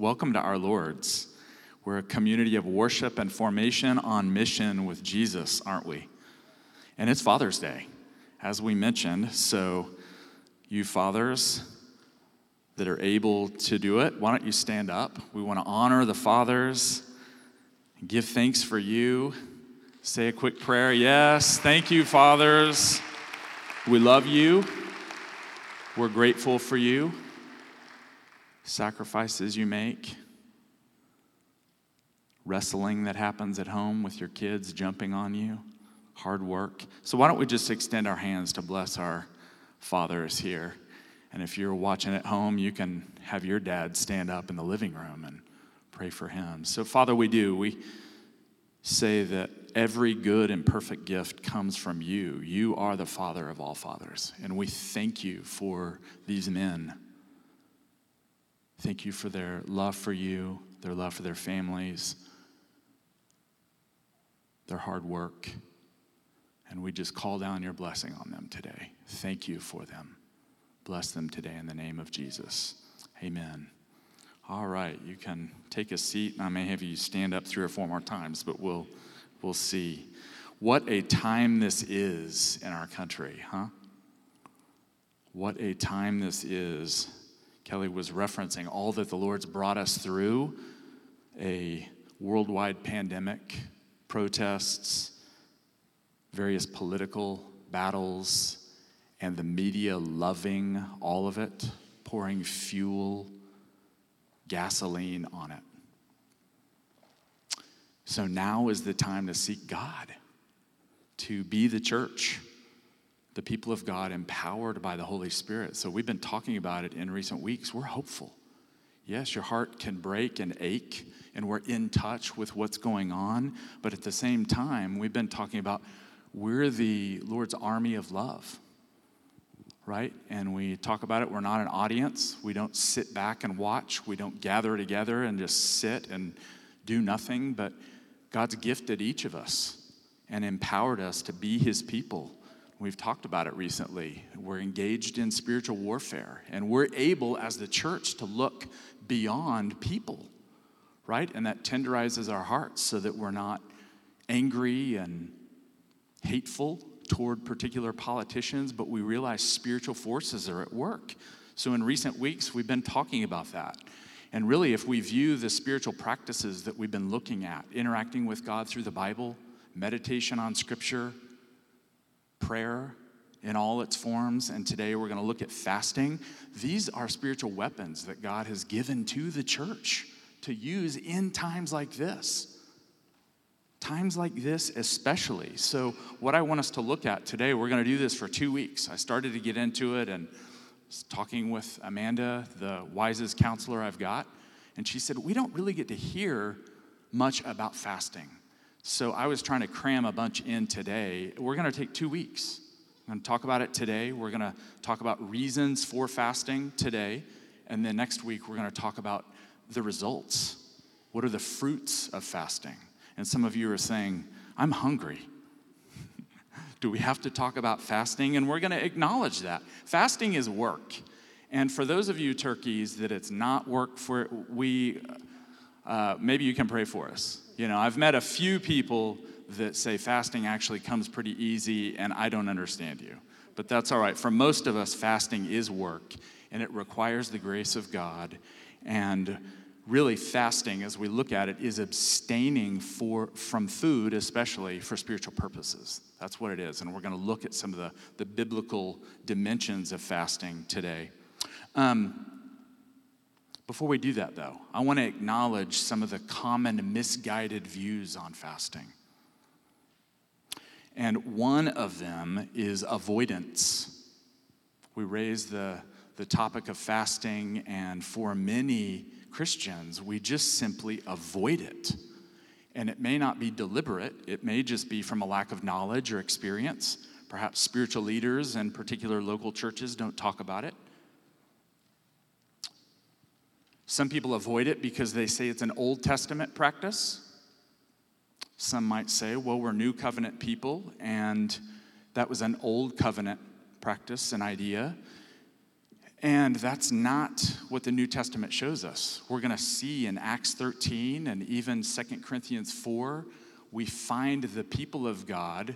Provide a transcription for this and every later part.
welcome to our Lord's. We're a community of worship and formation on mission with Jesus, aren't we? And it's Father's Day, as we mentioned. So, you fathers that are able to do it, why don't you stand up? We want to honor the fathers, give thanks for you. Say a quick prayer. Yes, thank you, fathers. We love you. We're grateful for you sacrifices you make, wrestling that happens at home with your kids jumping on you, hard work. So, why don't we just extend our hands to bless our fathers here? And if you're watching at home, you can have your dad stand up in the living room and pray for him. So, Father, we do. We say that every good and perfect gift comes from you. You are the Father of all fathers. And we thank you for these men Thank you for their love for you, their love for their families, their hard work. And we just call down your blessing on them today. Thank you for them. Bless them today in the name of Jesus. Amen. All right, you can take a seat. I may have you stand up three or four more times, but we'll, we'll see. What a time this is in our country, huh? What a time this is Kelly was referencing all that the Lord's brought us through a worldwide pandemic, protests, various political battles, and the media loving all of it, pouring fuel, gasoline on it. So now is the time to seek God, to be the church the people of God empowered by the Holy Spirit. So we've been talking about it in recent weeks. We're hopeful. Yes, your heart can break and ache, and we're in touch with what's going on. But at the same time, we've been talking about we're the Lord's army of love, right? And we talk about it. We're not an audience. We don't sit back and watch. We don't gather together and just sit and do nothing. But God's gifted each of us and empowered us to be his people We've talked about it recently. We're engaged in spiritual warfare, and we're able as the church to look beyond people, right? And that tenderizes our hearts so that we're not angry and hateful toward particular politicians, but we realize spiritual forces are at work. So in recent weeks, we've been talking about that. And really, if we view the spiritual practices that we've been looking at, interacting with God through the Bible, meditation on Scripture, prayer in all its forms, and today we're going to look at fasting. These are spiritual weapons that God has given to the church to use in times like this. Times like this, especially. So, what I want us to look at today, we're going to do this for two weeks. I started to get into it and talking with Amanda, the wisest counselor I've got, and she said, We don't really get to hear much about fasting. So I was trying to cram a bunch in today. We're going to take two weeks. I'm going to talk about it today. We're going to talk about reasons for fasting today. And then next week, we're going to talk about the results. What are the fruits of fasting? And some of you are saying, I'm hungry. Do we have to talk about fasting? And we're going to acknowledge that. Fasting is work. And for those of you turkeys that it's not work for, we, uh, maybe you can pray for us. You know, I've met a few people that say fasting actually comes pretty easy, and I don't understand you. But that's all right. For most of us, fasting is work, and it requires the grace of God. And really, fasting, as we look at it, is abstaining for, from food, especially for spiritual purposes. That's what it is. And we're going to look at some of the, the biblical dimensions of fasting today. Um, before we do that, though, I want to acknowledge some of the common misguided views on fasting. And one of them is avoidance. We raise the, the topic of fasting, and for many Christians, we just simply avoid it. And it may not be deliberate, it may just be from a lack of knowledge or experience. Perhaps spiritual leaders and particular local churches don't talk about it. Some people avoid it because they say it's an Old Testament practice. Some might say, well, we're new covenant people, and that was an old covenant practice, an idea. And that's not what the New Testament shows us. We're going to see in Acts 13 and even 2 Corinthians 4, we find the people of God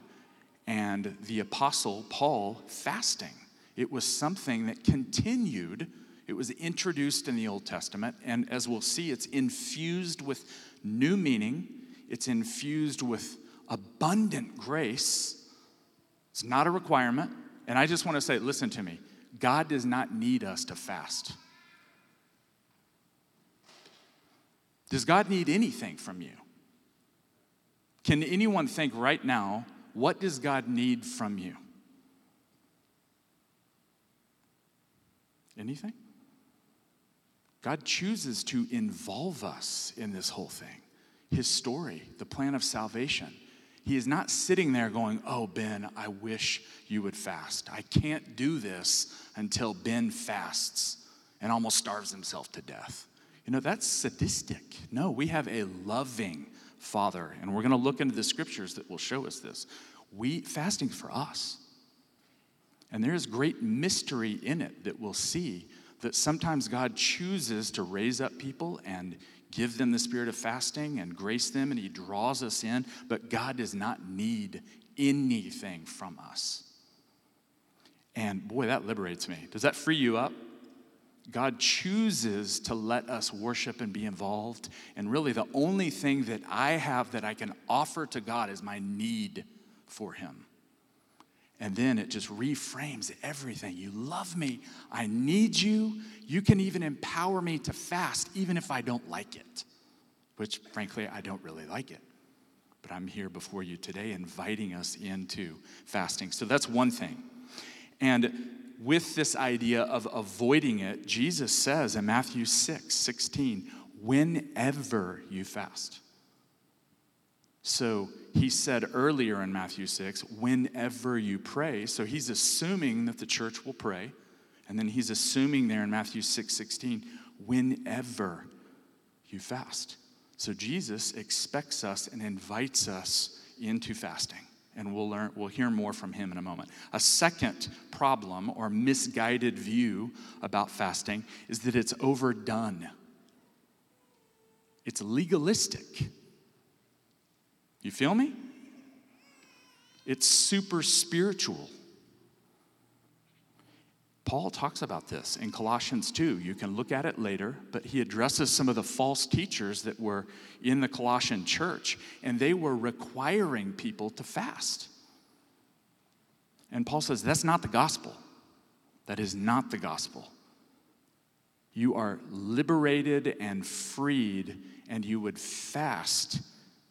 and the apostle Paul fasting. It was something that continued. It was introduced in the Old Testament, and as we'll see, it's infused with new meaning, it's infused with abundant grace. It's not a requirement. And I just want to say, listen to me. God does not need us to fast. Does God need anything from you? Can anyone think right now, what does God need from you? Anything? God chooses to involve us in this whole thing, His story, the plan of salvation. He is not sitting there going, Oh, Ben, I wish you would fast. I can't do this until Ben fasts and almost starves himself to death. You know, that's sadistic. No, we have a loving Father, and we're going to look into the scriptures that will show us this. We fasting for us. And there is great mystery in it that we'll see that sometimes God chooses to raise up people and give them the spirit of fasting and grace them, and He draws us in, but God does not need anything from us. And boy, that liberates me. Does that free you up? God chooses to let us worship and be involved. And really, the only thing that I have that I can offer to God is my need for Him. And then it just reframes everything. You love me. I need you. You can even empower me to fast, even if I don't like it, which frankly, I don't really like it. But I'm here before you today inviting us into fasting. So that's one thing. And with this idea of avoiding it, Jesus says in Matthew 6 16, whenever you fast. So he said earlier in Matthew 6, whenever you pray. So he's assuming that the church will pray. And then he's assuming there in Matthew 6 16, whenever you fast. So Jesus expects us and invites us into fasting. And we'll learn, we'll hear more from him in a moment. A second problem or misguided view about fasting is that it's overdone. It's legalistic. You feel me? It's super spiritual. Paul talks about this in Colossians 2. You can look at it later, but he addresses some of the false teachers that were in the Colossian church, and they were requiring people to fast. And Paul says, That's not the gospel. That is not the gospel. You are liberated and freed, and you would fast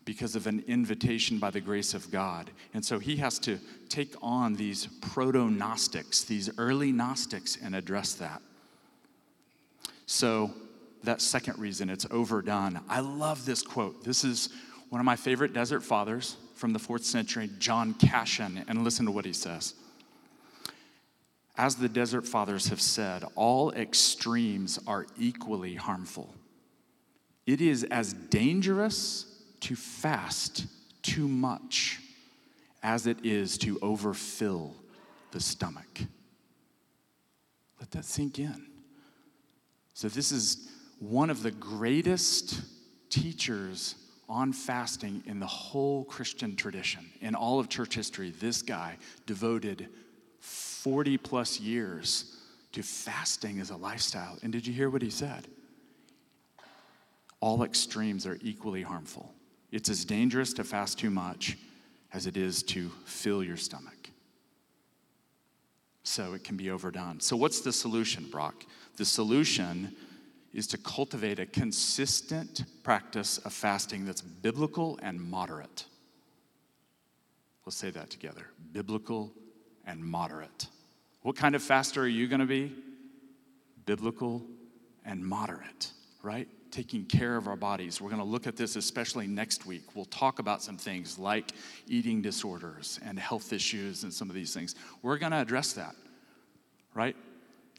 because of an invitation by the grace of God. And so he has to take on these proto Gnostics, these early Gnostics, and address that. So, that second reason, it's overdone. I love this quote. This is one of my favorite desert fathers from the fourth century, John Cassian, and listen to what he says. As the desert fathers have said, all extremes are equally harmful. It is as dangerous to fast too much as it is to overfill the stomach. Let that sink in. So, this is one of the greatest teachers on fasting in the whole Christian tradition. In all of church history, this guy devoted 40 plus years to fasting as a lifestyle. And did you hear what he said? All extremes are equally harmful. It's as dangerous to fast too much as it is to fill your stomach. So it can be overdone. So, what's the solution, Brock? The solution is to cultivate a consistent practice of fasting that's biblical and moderate. Let's say that together biblical and moderate. What kind of faster are you going to be? Biblical and moderate, right? Taking care of our bodies. We're going to look at this especially next week. We'll talk about some things like eating disorders and health issues and some of these things. We're going to address that, right?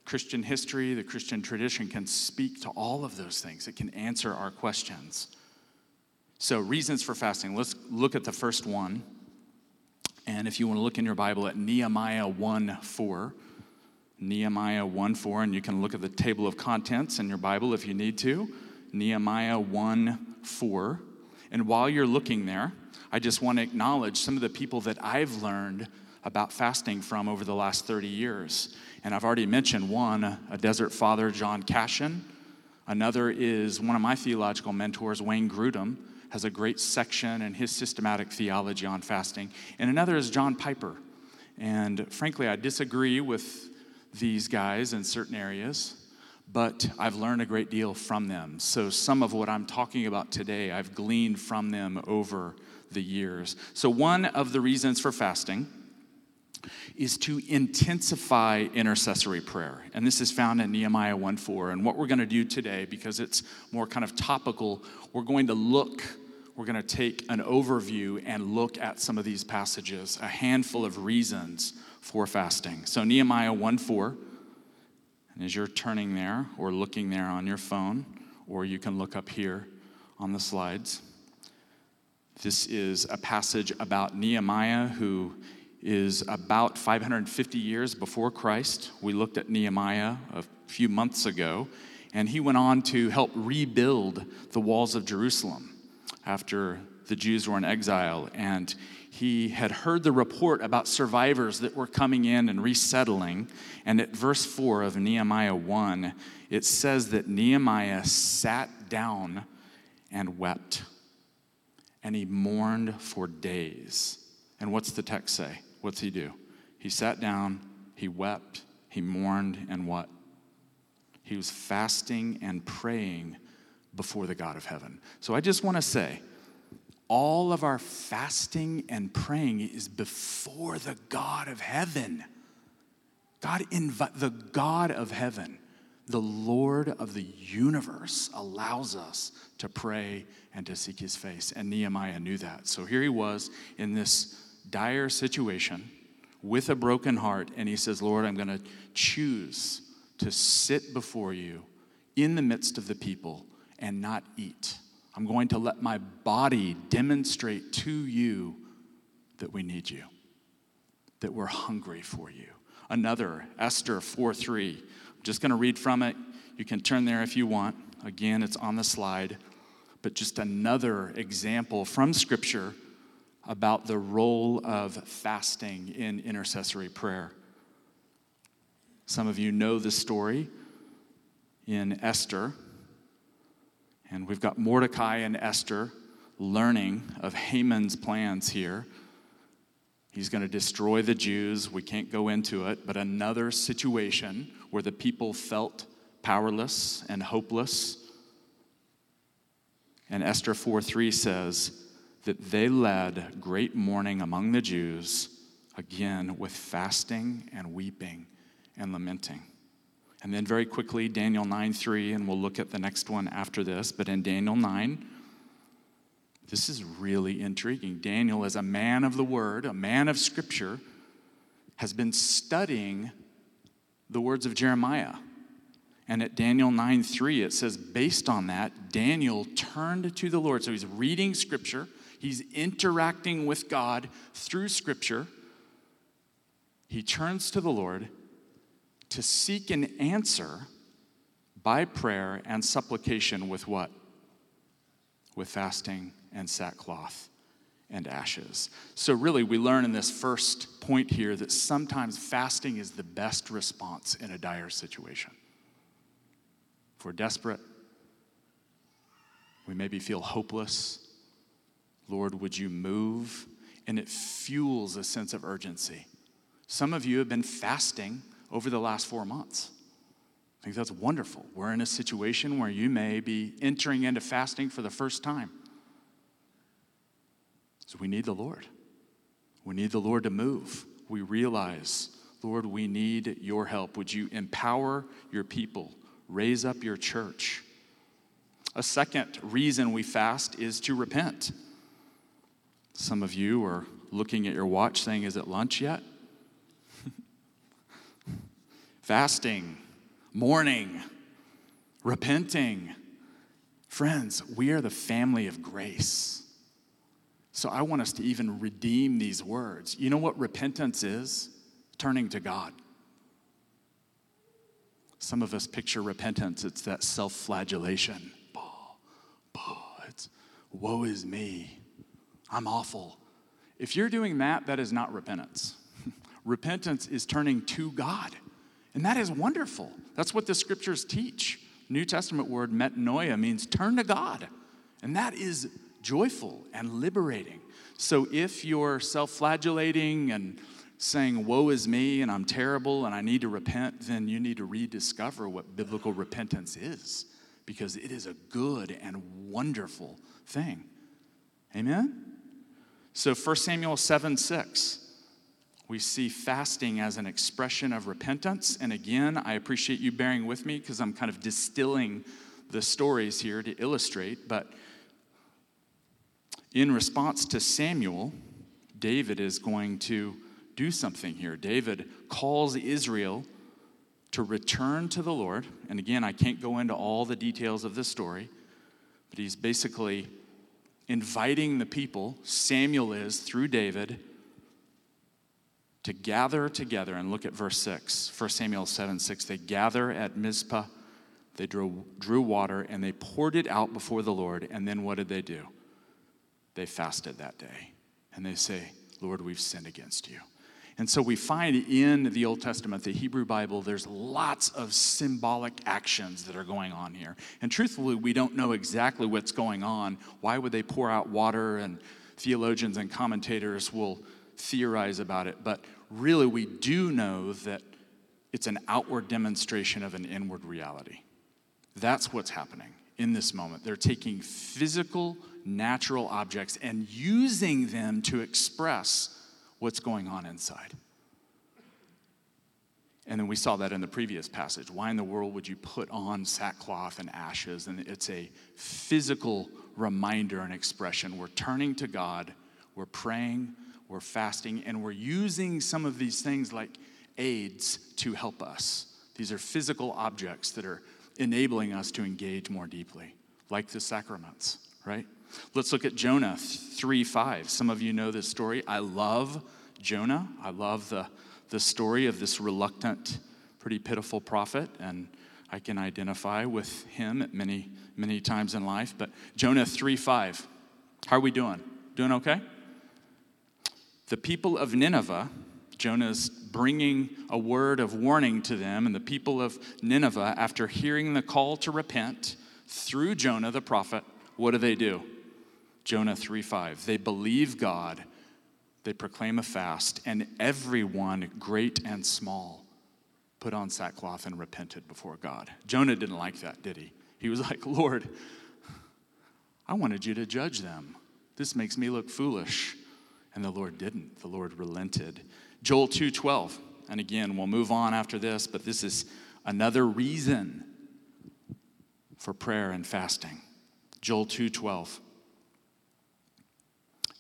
Christian history, the Christian tradition can speak to all of those things, it can answer our questions. So, reasons for fasting. Let's look at the first one. And if you want to look in your Bible at Nehemiah 1 4, Nehemiah 1 4, and you can look at the table of contents in your Bible if you need to. Nehemiah 1 4. And while you're looking there, I just want to acknowledge some of the people that I've learned about fasting from over the last 30 years. And I've already mentioned one, a desert father, John Cassian. Another is one of my theological mentors, Wayne Grudem, has a great section in his systematic theology on fasting. And another is John Piper. And frankly, I disagree with these guys in certain areas, but I've learned a great deal from them. So some of what I'm talking about today, I've gleaned from them over the years. So, one of the reasons for fasting is to intensify intercessory prayer. And this is found in Nehemiah 1 4. And what we're going to do today, because it's more kind of topical, we're going to look, we're going to take an overview and look at some of these passages, a handful of reasons for fasting. So, Nehemiah 1 4. And as you're turning there or looking there on your phone, or you can look up here on the slides, this is a passage about Nehemiah who is about 550 years before Christ. We looked at Nehemiah a few months ago, and he went on to help rebuild the walls of Jerusalem after the Jews were in exile. And he had heard the report about survivors that were coming in and resettling. And at verse 4 of Nehemiah 1, it says that Nehemiah sat down and wept, and he mourned for days. And what's the text say? what's he do? He sat down, he wept, he mourned, and what? He was fasting and praying before the God of heaven. So I just want to say, all of our fasting and praying is before the God of heaven. God invi- the God of heaven, the Lord of the universe allows us to pray and to seek his face. And Nehemiah knew that. So here he was in this dire situation with a broken heart, and he says, Lord, I'm going to choose to sit before you in the midst of the people and not eat. I'm going to let my body demonstrate to you that we need you, that we're hungry for you. Another, Esther 4 3. I'm just going to read from it. You can turn there if you want. Again, it's on the slide. But just another example from Scripture about the role of fasting in intercessory prayer. Some of you know the story in Esther, and we've got Mordecai and Esther learning of Haman's plans here. He's going to destroy the Jews. We can't go into it, but another situation where the people felt powerless and hopeless. And Esther 4 3 says, that they led great mourning among the Jews, again with fasting and weeping and lamenting. And then very quickly, Daniel 9 3, and we'll look at the next one after this. But in Daniel 9, this is really intriguing. Daniel, as a man of the word, a man of scripture, has been studying the words of Jeremiah. And at Daniel 9 3, it says, based on that, Daniel turned to the Lord. So he's reading scripture, He's interacting with God through Scripture. He turns to the Lord to seek an answer by prayer and supplication with what? With fasting and sackcloth and ashes. So, really, we learn in this first point here that sometimes fasting is the best response in a dire situation. If we're desperate, we maybe feel hopeless, Lord, would you move? And it fuels a sense of urgency. Some of you have been fasting over the last four months. I think that's wonderful. We're in a situation where you may be entering into fasting for the first time. So we need the Lord. We need the Lord to move. We realize, Lord, we need your help. Would you empower your people, raise up your church? A second reason we fast is to repent. Some of you are looking at your watch saying, Is it lunch yet? Fasting, mourning, repenting. Friends, we are the family of grace. So I want us to even redeem these words. You know what repentance is? Turning to God. Some of us picture repentance, it's that self flagellation. It's woe is me. I'm awful. If you're doing that, that is not repentance. repentance is turning to God. And that is wonderful. That's what the scriptures teach. New Testament word metanoia means turn to God. And that is joyful and liberating. So if you're self flagellating and saying, Woe is me, and I'm terrible, and I need to repent, then you need to rediscover what biblical repentance is because it is a good and wonderful thing. Amen? So 1 Samuel 7 6, we see fasting as an expression of repentance. And again, I appreciate you bearing with me because I'm kind of distilling the stories here to illustrate. But in response to Samuel, David is going to do something here. David calls Israel to return to the Lord. And again, I can't go into all the details of this story, but he's basically inviting the people, Samuel is through David, to gather together. And look at verse 6, 1 Samuel 7 6. They gather at Mizpah, they drew, drew water, and they poured it out before the Lord. And then what did they do? They fasted that day. And they say, Lord, we've sinned against you. And so we find in the Old Testament, the Hebrew Bible, there's lots of symbolic actions that are going on here. And truthfully, we don't know exactly what's going on. Why would they pour out water? And theologians and commentators will theorize about it. But really, we do know that it's an outward demonstration of an inward reality. That's what's happening in this moment. They're taking physical, natural objects and using them to express what's going on inside. And then we saw that in the previous passage. Why in the world would you put on sackcloth and ashes? And it's a physical reminder and expression. We're turning to God, we're praying, we're fasting, and we're using some of these things like aids to help us. These are physical objects that are enabling us to engage more deeply, like the sacraments, right? Let's look at Jonah 3 5. Some of you know this story. I love Jonah. I love the, the story of this reluctant, pretty pitiful prophet, and I can identify with him at many, many times in life. But Jonah 3 5. How are we doing? Doing okay? The people of Nineveh, Jonah's bringing a word of warning to them, and the people of Nineveh, after hearing the call to repent through Jonah the prophet, what do they do? Jonah 3 5. They believe God, they proclaim a fast, and everyone, great and small, put on sackcloth and repented before God. Jonah didn't like that, did he? He was like, Lord, I wanted you to judge them. This makes me look foolish. And the Lord didn't. The Lord relented. Joel 2:12. And again, we'll move on after this, but this is another reason for prayer and fasting. Joel 2:12.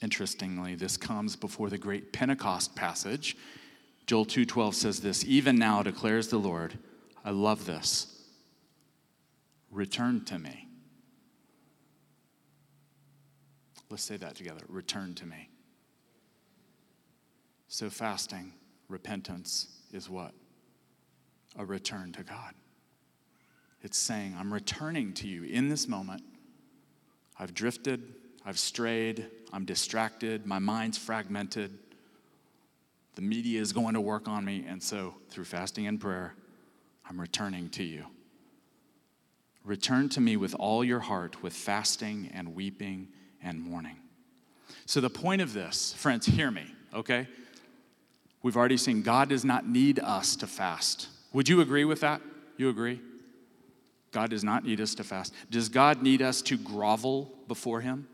Interestingly, this comes before the great Pentecost passage. Joel 2:12 says this, "Even now declares the Lord, I love this. Return to me." Let's say that together. Return to me. So fasting, repentance is what? A return to God. It's saying, I'm returning to you in this moment. I've drifted, I've strayed, I'm distracted, my mind's fragmented, the media is going to work on me, and so through fasting and prayer, I'm returning to you. Return to me with all your heart, with fasting and weeping and mourning. So, the point of this, friends, hear me, okay? We've already seen God does not need us to fast. Would you agree with that? You agree? God does not need us to fast. Does God need us to grovel before Him?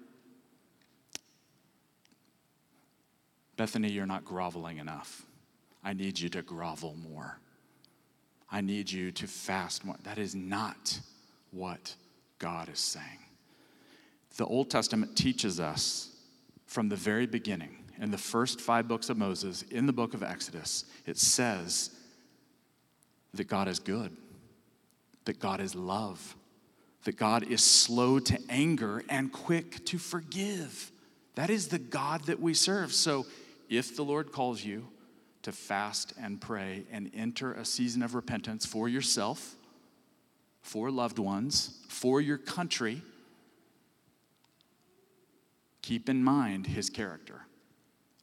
Bethany, you're not groveling enough. I need you to grovel more. I need you to fast more. That is not what God is saying. The Old Testament teaches us from the very beginning, in the first five books of Moses, in the book of Exodus, it says that God is good, that God is love, that God is slow to anger and quick to forgive. That is the God that we serve. So if the Lord calls you to fast and pray and enter a season of repentance for yourself for loved ones, for your country, keep in mind his character.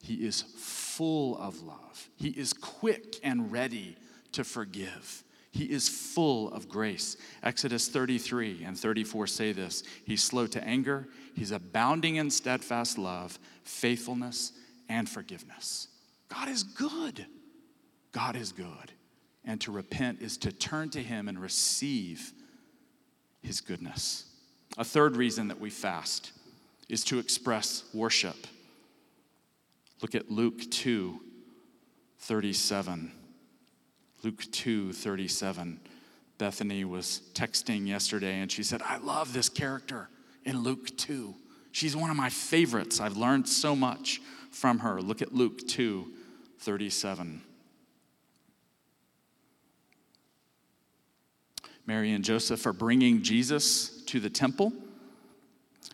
He is full of love, he is quick and ready to forgive. He is full of grace. Exodus 33 and 34 say this He's slow to anger, He's abounding in steadfast love, faithfulness, and forgiveness. God is good. God is good. And to repent is to turn to Him and receive His goodness. A third reason that we fast is to express worship. Look at Luke 2 37. Luke 2 37. Bethany was texting yesterday and she said, I love this character in Luke 2. She's one of my favorites. I've learned so much from her. Look at Luke 2 37. Mary and Joseph are bringing Jesus to the temple,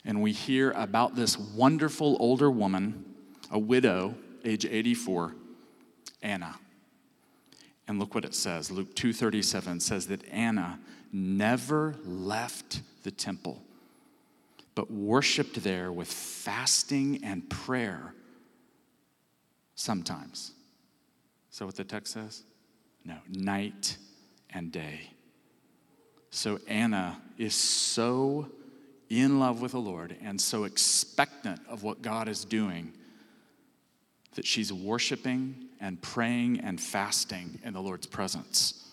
and we hear about this wonderful older woman, a widow, age 84, Anna. And look what it says. Luke 2:37 says that Anna never left the temple, but worshiped there with fasting and prayer sometimes. Is that what the text says? No, night and day. So Anna is so in love with the Lord and so expectant of what God is doing that she's worshiping and praying and fasting in the Lord's presence.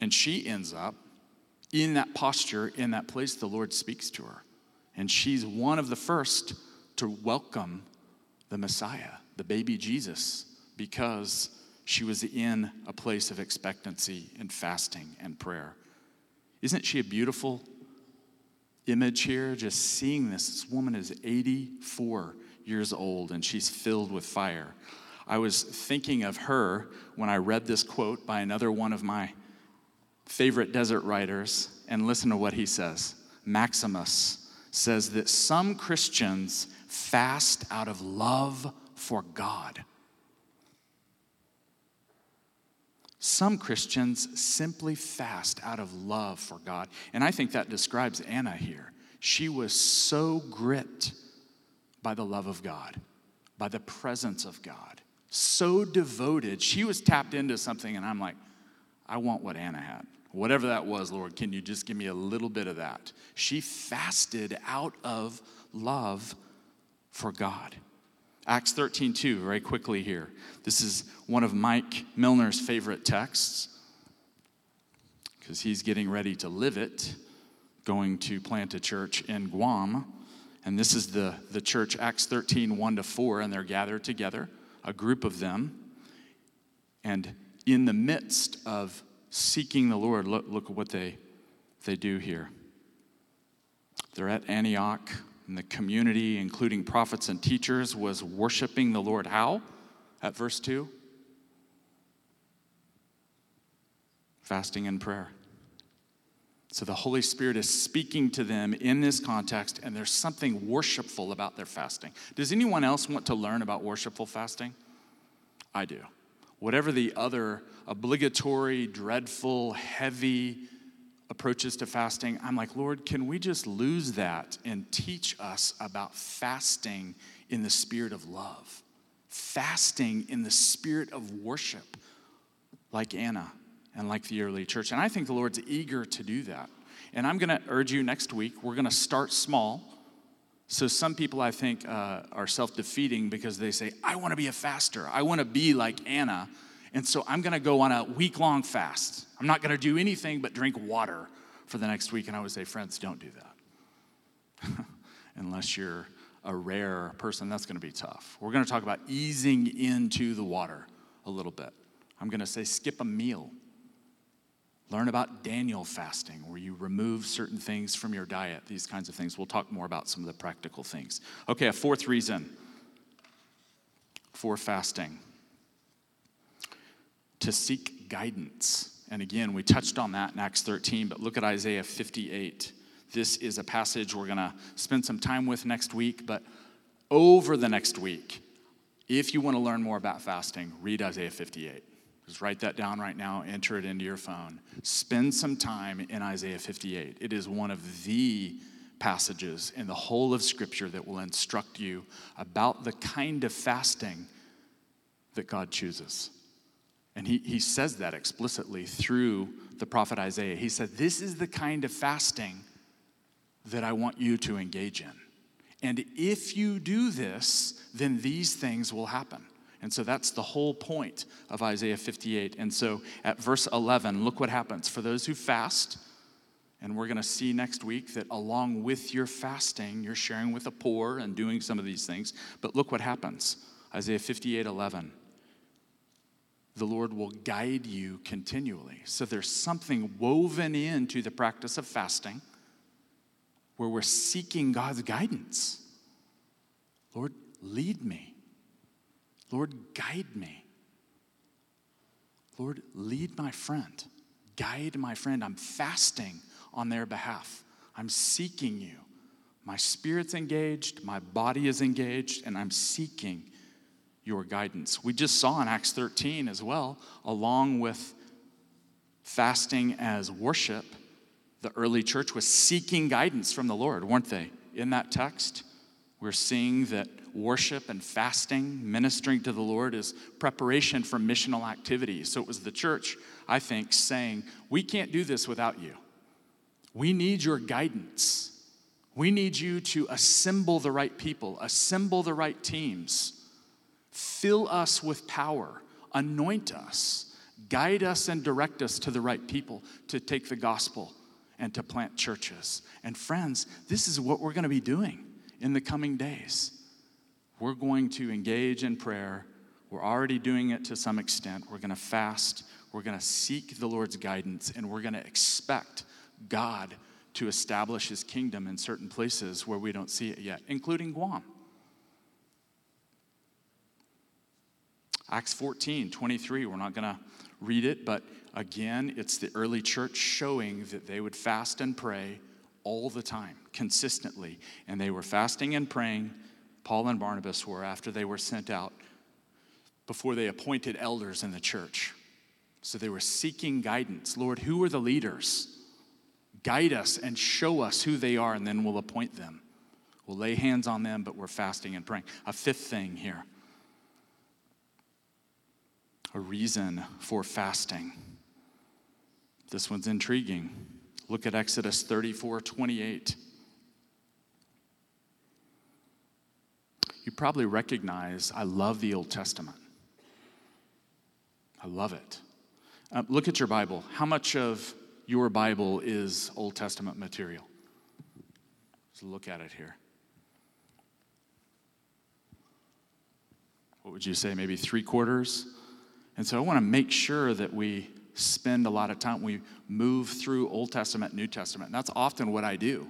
And she ends up in that posture, in that place, the Lord speaks to her. And she's one of the first to welcome the Messiah, the baby Jesus, because she was in a place of expectancy and fasting and prayer. Isn't she a beautiful image here? Just seeing this. This woman is 84 years old and she's filled with fire. I was thinking of her when I read this quote by another one of my favorite desert writers, and listen to what he says. Maximus says that some Christians fast out of love for God. Some Christians simply fast out of love for God. And I think that describes Anna here. She was so gripped by the love of God, by the presence of God, so devoted. She was tapped into something, and I'm like, I want what Anna had. Whatever that was, Lord, can you just give me a little bit of that? She fasted out of love for God. Acts 13, 2, very quickly here. This is one of Mike Milner's favorite texts because he's getting ready to live it, going to plant a church in Guam. And this is the, the church, Acts 13, 1 to 4, and they're gathered together, a group of them. And in the midst of seeking the Lord, look, look at what they, they do here. They're at Antioch and the community, including prophets and teachers, was worshiping the Lord how? At verse 2? Fasting and prayer. So the Holy Spirit is speaking to them in this context, and there's something worshipful about their fasting. Does anyone else want to learn about worshipful fasting? I do. Whatever the other obligatory, dreadful, heavy, approaches to fasting, I'm like, Lord, can we just lose that and teach us about fasting in the spirit of love? Fasting in the spirit of worship, like Anna and like the early church. And I think the Lord's eager to do that. And I'm going to urge you next week, we're going to start small. So, some people I think uh, are self defeating because they say, I want to be a faster. I want to be like Anna. And so I'm going to go on a week long fast. I'm not going to do anything but drink water for the next week. And I would say, friends, don't do that. Unless you're a rare person, that's going to be tough. We're going to talk about easing into the water a little bit. I'm going to say, skip a meal. Learn about Daniel fasting, where you remove certain things from your diet, these kinds of things. We'll talk more about some of the practical things. Okay, a fourth reason for fasting to seek guidance. And again, we touched on that in Acts 13, but look at Isaiah 58. This is a passage we're going to spend some time with next week, but over the next week, if you want to learn more about fasting, read Isaiah 58. Write that down right now, enter it into your phone. Spend some time in Isaiah 58. It is one of the passages in the whole of Scripture that will instruct you about the kind of fasting that God chooses. And he, he says that explicitly through the prophet Isaiah. He said, This is the kind of fasting that I want you to engage in. And if you do this, then these things will happen. And so that's the whole point of Isaiah 58. And so at verse 11, look what happens. For those who fast, and we're going to see next week that along with your fasting, you're sharing with the poor and doing some of these things. But look what happens Isaiah 58 11. The Lord will guide you continually. So there's something woven into the practice of fasting where we're seeking God's guidance. Lord, lead me. Lord, guide me. Lord, lead my friend. Guide my friend. I'm fasting on their behalf. I'm seeking you. My spirit's engaged, my body is engaged, and I'm seeking your guidance. We just saw in Acts 13 as well, along with fasting as worship, the early church was seeking guidance from the Lord, weren't they? In that text, we're seeing that worship and fasting, ministering to the Lord, is preparation for missional activities. So it was the church, I think, saying, We can't do this without you. We need your guidance. We need you to assemble the right people, assemble the right teams, fill us with power, anoint us, guide us, and direct us to the right people to take the gospel and to plant churches. And friends, this is what we're going to be doing in the coming days. We're going to engage in prayer. We're already doing it to some extent. We're going to fast. We're going to seek the Lord's guidance, and we're going to expect God to establish his kingdom in certain places where we don't see it yet, including Guam. Acts 14, 23, we're not going to read it, but again, it's the early church showing that they would fast and pray all the time, consistently. And they were fasting and praying. Paul and Barnabas were after they were sent out before they appointed elders in the church. So they were seeking guidance. Lord, who are the leaders? Guide us and show us who they are, and then we'll appoint them. We'll lay hands on them, but we're fasting and praying. A fifth thing here a reason for fasting. This one's intriguing. Look at Exodus 34 28. You probably recognize I love the Old Testament. I love it. Uh, look at your Bible. How much of your Bible is Old Testament material. Let's look at it here. What would you say? Maybe three quarters? And so I want to make sure that we spend a lot of time, we move through Old Testament, New Testament. And that's often what I do.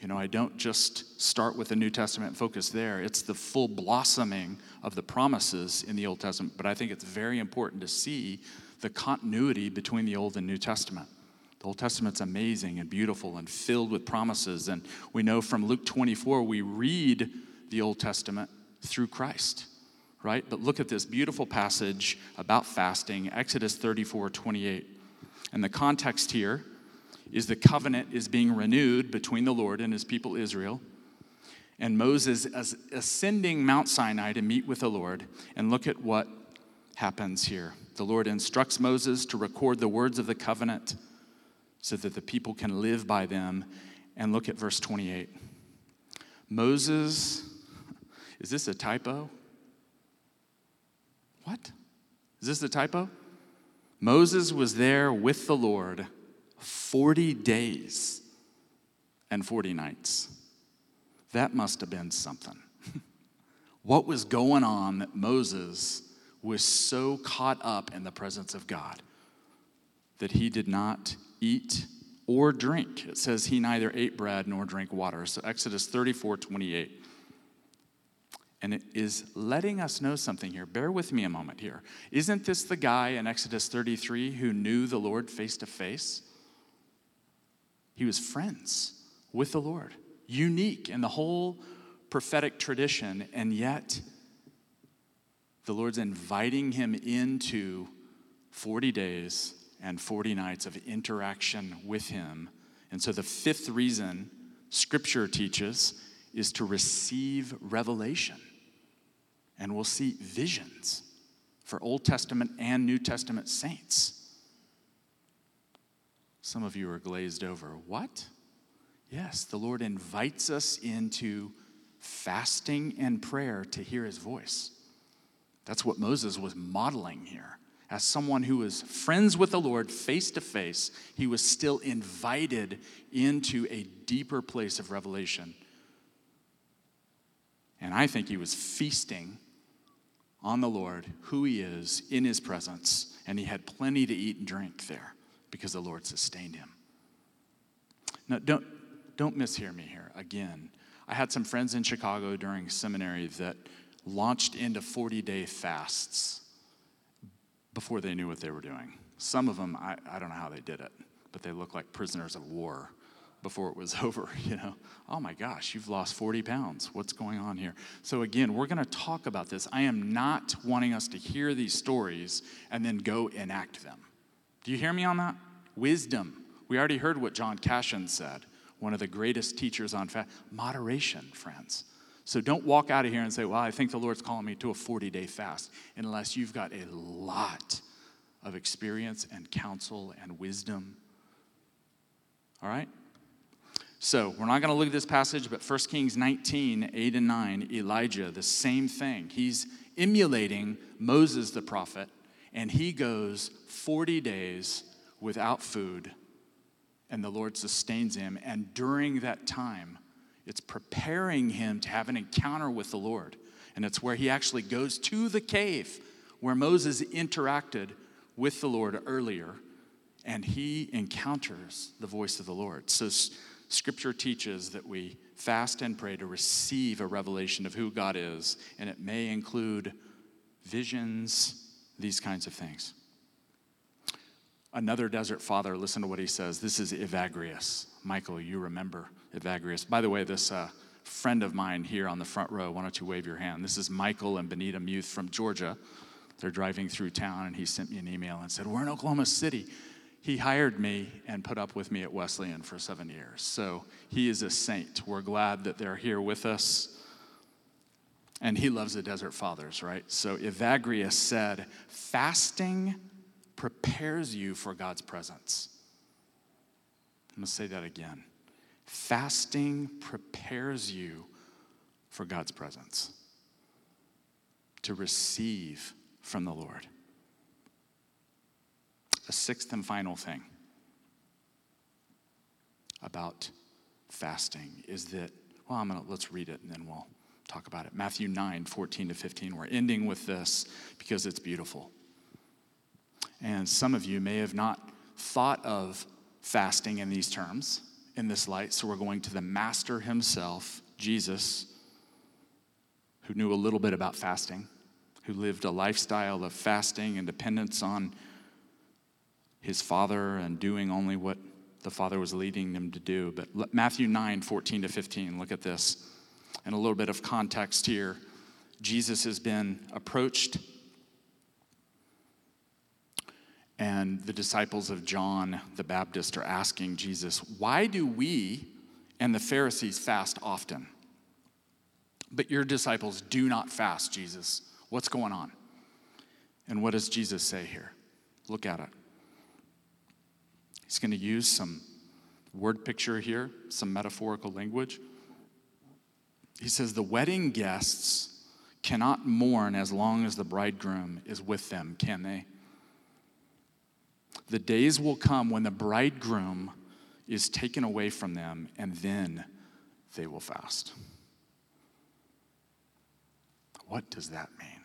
You know, I don't just start with the New Testament focus there. It's the full blossoming of the promises in the Old Testament. But I think it's very important to see the continuity between the Old and New Testament. The Old Testament's amazing and beautiful and filled with promises. And we know from Luke 24, we read the Old Testament through Christ, right? But look at this beautiful passage about fasting, Exodus 34 28. And the context here is the covenant is being renewed between the Lord and his people Israel. And Moses is ascending Mount Sinai to meet with the Lord. And look at what happens here. The Lord instructs Moses to record the words of the covenant so that the people can live by them. And look at verse 28. Moses, is this a typo? What? Is this a typo? Moses was there with the Lord 40 days and 40 nights. That must have been something. what was going on that Moses was so caught up in the presence of God that he did not eat or drink. It says he neither ate bread nor drank water. So Exodus 34 28. And it is letting us know something here. Bear with me a moment here. Isn't this the guy in Exodus 33 who knew the Lord face to face? He was friends with the Lord, unique in the whole prophetic tradition, and yet the Lord's inviting him into 40 days and 40 nights of interaction with Him. And so the fifth reason Scripture teaches is to receive revelation. And we'll see visions for Old Testament and New Testament saints. Some of you are glazed over. What? Yes, the Lord invites us into fasting and prayer to hear his voice. That's what Moses was modeling here. As someone who was friends with the Lord face to face, he was still invited into a deeper place of revelation. And I think he was feasting on the Lord, who he is, in his presence, and he had plenty to eat and drink there because the Lord sustained him. Now, don't, don't mishear me here. Again, I had some friends in Chicago during seminary that launched into 40 day fasts before they knew what they were doing. Some of them, I, I don't know how they did it, but they looked like prisoners of war before it was over, you know. Oh my gosh, you've lost 40 pounds. What's going on here? So, again, we're going to talk about this. I am not wanting us to hear these stories and then go enact them. Do you hear me on that? Wisdom. We already heard what John Cassian said, one of the greatest teachers on fast. Moderation, friends. So don't walk out of here and say, Well, I think the Lord's calling me to a 40 day fast, unless you've got a lot of experience and counsel and wisdom. All right? So we're not going to look at this passage, but 1 Kings 19, 8 and 9, Elijah, the same thing. He's emulating Moses the prophet, and he goes 40 days without food, and the Lord sustains him. And during that time, it's preparing him to have an encounter with the Lord. And it's where he actually goes to the cave where Moses interacted with the Lord earlier, and he encounters the voice of the Lord. So, scripture teaches that we fast and pray to receive a revelation of who God is, and it may include visions, these kinds of things. Another desert father, listen to what he says. This is Evagrius. Michael, you remember Evagrius. By the way, this uh, friend of mine here on the front row, why don't you wave your hand? This is Michael and Benita Muth from Georgia. They're driving through town, and he sent me an email and said, We're in Oklahoma City. He hired me and put up with me at Wesleyan for seven years. So he is a saint. We're glad that they're here with us. And he loves the Desert Fathers, right? So Evagrius said, Fasting prepares you for God's presence. I'm going to say that again. Fasting prepares you for God's presence, to receive from the Lord. A sixth and final thing about fasting is that, well, I'm gonna, let's read it and then we'll talk about it. Matthew 9, 14 to 15. We're ending with this because it's beautiful. And some of you may have not thought of fasting in these terms in this light. So we're going to the Master himself, Jesus, who knew a little bit about fasting, who lived a lifestyle of fasting and dependence on his Father and doing only what the Father was leading them to do. But Matthew 9, 14 to 15, look at this. And a little bit of context here. Jesus has been approached and the disciples of John the Baptist are asking Jesus, Why do we and the Pharisees fast often? But your disciples do not fast, Jesus. What's going on? And what does Jesus say here? Look at it. He's going to use some word picture here, some metaphorical language. He says, The wedding guests cannot mourn as long as the bridegroom is with them, can they? The days will come when the bridegroom is taken away from them, and then they will fast. What does that mean?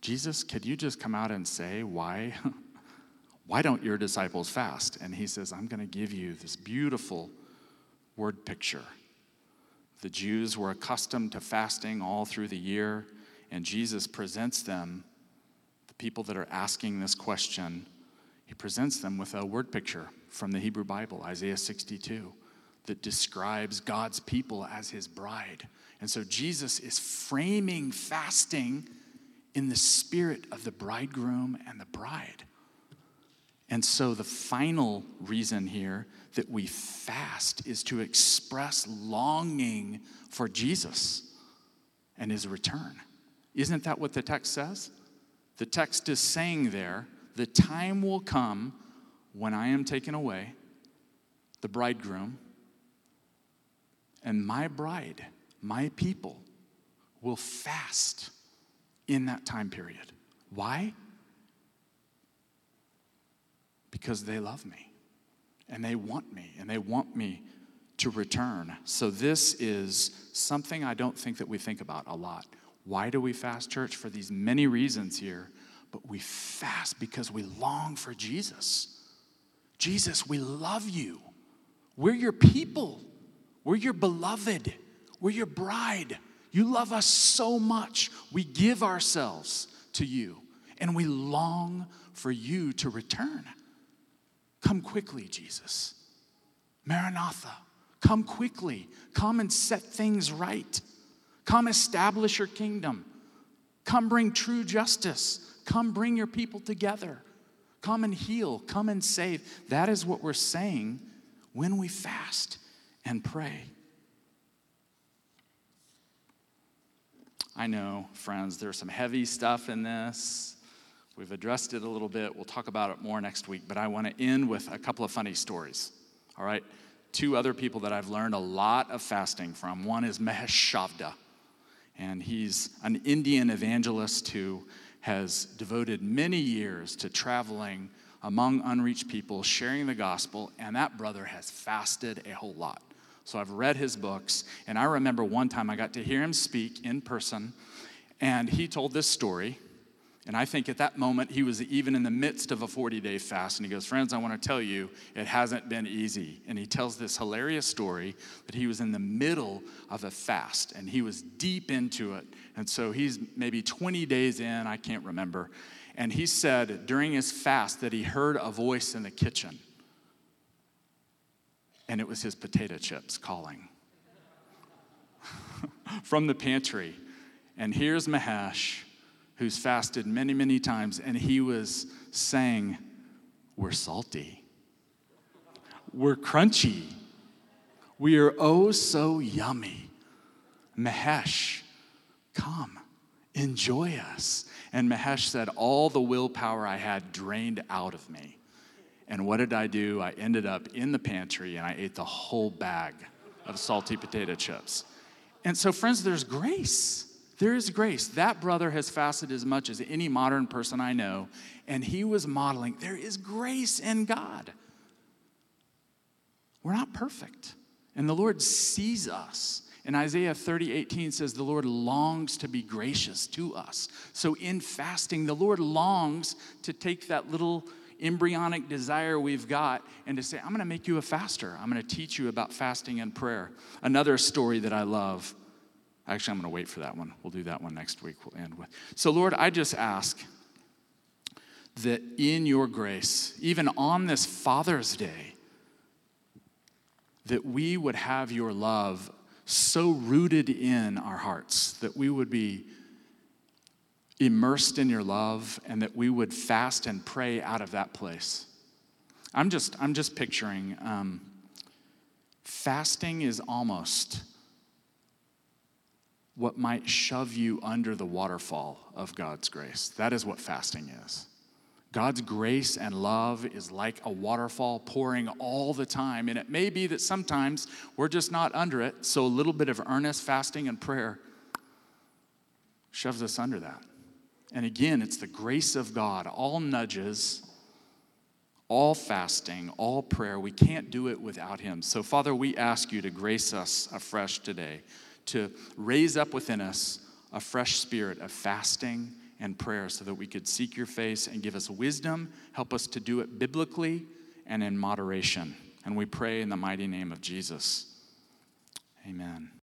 Jesus, could you just come out and say why? why don't your disciples fast? And he says, I'm going to give you this beautiful word picture. The Jews were accustomed to fasting all through the year, and Jesus presents them, the people that are asking this question, he presents them with a word picture from the Hebrew Bible, Isaiah 62, that describes God's people as his bride. And so Jesus is framing fasting in the spirit of the bridegroom and the bride. And so the final reason here that we fast is to express longing for Jesus and his return. Isn't that what the text says? The text is saying there, the time will come when I am taken away, the bridegroom, and my bride, my people, will fast in that time period. Why? Because they love me and they want me and they want me to return. So, this is something I don't think that we think about a lot. Why do we fast, church? For these many reasons here, but we fast because we long for Jesus. Jesus, we love you. We're your people. We're your beloved. We're your bride. You love us so much. We give ourselves to you and we long for you to return. Come quickly, Jesus. Maranatha, come quickly. Come and set things right. Come establish your kingdom. Come bring true justice. Come bring your people together. Come and heal. Come and save. That is what we're saying when we fast and pray. I know, friends, there's some heavy stuff in this. We've addressed it a little bit. We'll talk about it more next week, but I want to end with a couple of funny stories. All right? Two other people that I've learned a lot of fasting from. One is Mahesh Chavda, and he's an Indian evangelist who has devoted many years to traveling among unreached people, sharing the gospel, and that brother has fasted a whole lot. So I've read his books, and I remember one time I got to hear him speak in person, and he told this story. And I think at that moment, he was even in the midst of a 40 day fast. And he goes, Friends, I want to tell you, it hasn't been easy. And he tells this hilarious story that he was in the middle of a fast and he was deep into it. And so he's maybe 20 days in, I can't remember. And he said during his fast that he heard a voice in the kitchen and it was his potato chips calling from the pantry. And here's Mahesh, who's fasted many, many times, and he was saying, We're salty, we're crunchy, we are oh so yummy. Mahesh, come, enjoy us. And Mahesh said, All the willpower I had drained out of me. And what did I do? I ended up in the pantry and I ate the whole bag of salty potato chips. And so, friends, there's grace. There is grace. That brother has fasted as much as any modern person I know, and he was modeling there is grace in God. We're not perfect, and the Lord sees us. And Isaiah 30, 18 says, The Lord longs to be gracious to us. So in fasting, the Lord longs to take that little embryonic desire we've got and to say, I'm going to make you a faster. I'm going to teach you about fasting and prayer. Another story that I love. Actually, I'm going to wait for that one. We'll do that one next week. We'll end with. So, Lord, I just ask that in your grace, even on this Father's Day, that we would have your love so rooted in our hearts that we would be immersed in your love and that we would fast and pray out of that place. I'm just, I'm just picturing um, fasting is almost what might shove you under the waterfall of God's grace. That is what fasting is. God's grace and love is like a waterfall pouring all the time. And it may be that sometimes we're just not under it. So a little bit of earnest fasting and prayer shoves us under that. And again, it's the grace of God, all nudges, all fasting, all prayer. We can't do it without Him. So, Father, we ask you to grace us afresh today, to raise up within us a fresh spirit of fasting and prayer so that we could seek your face and give us wisdom. Help us to do it biblically and in moderation. And we pray in the mighty name of Jesus. Amen.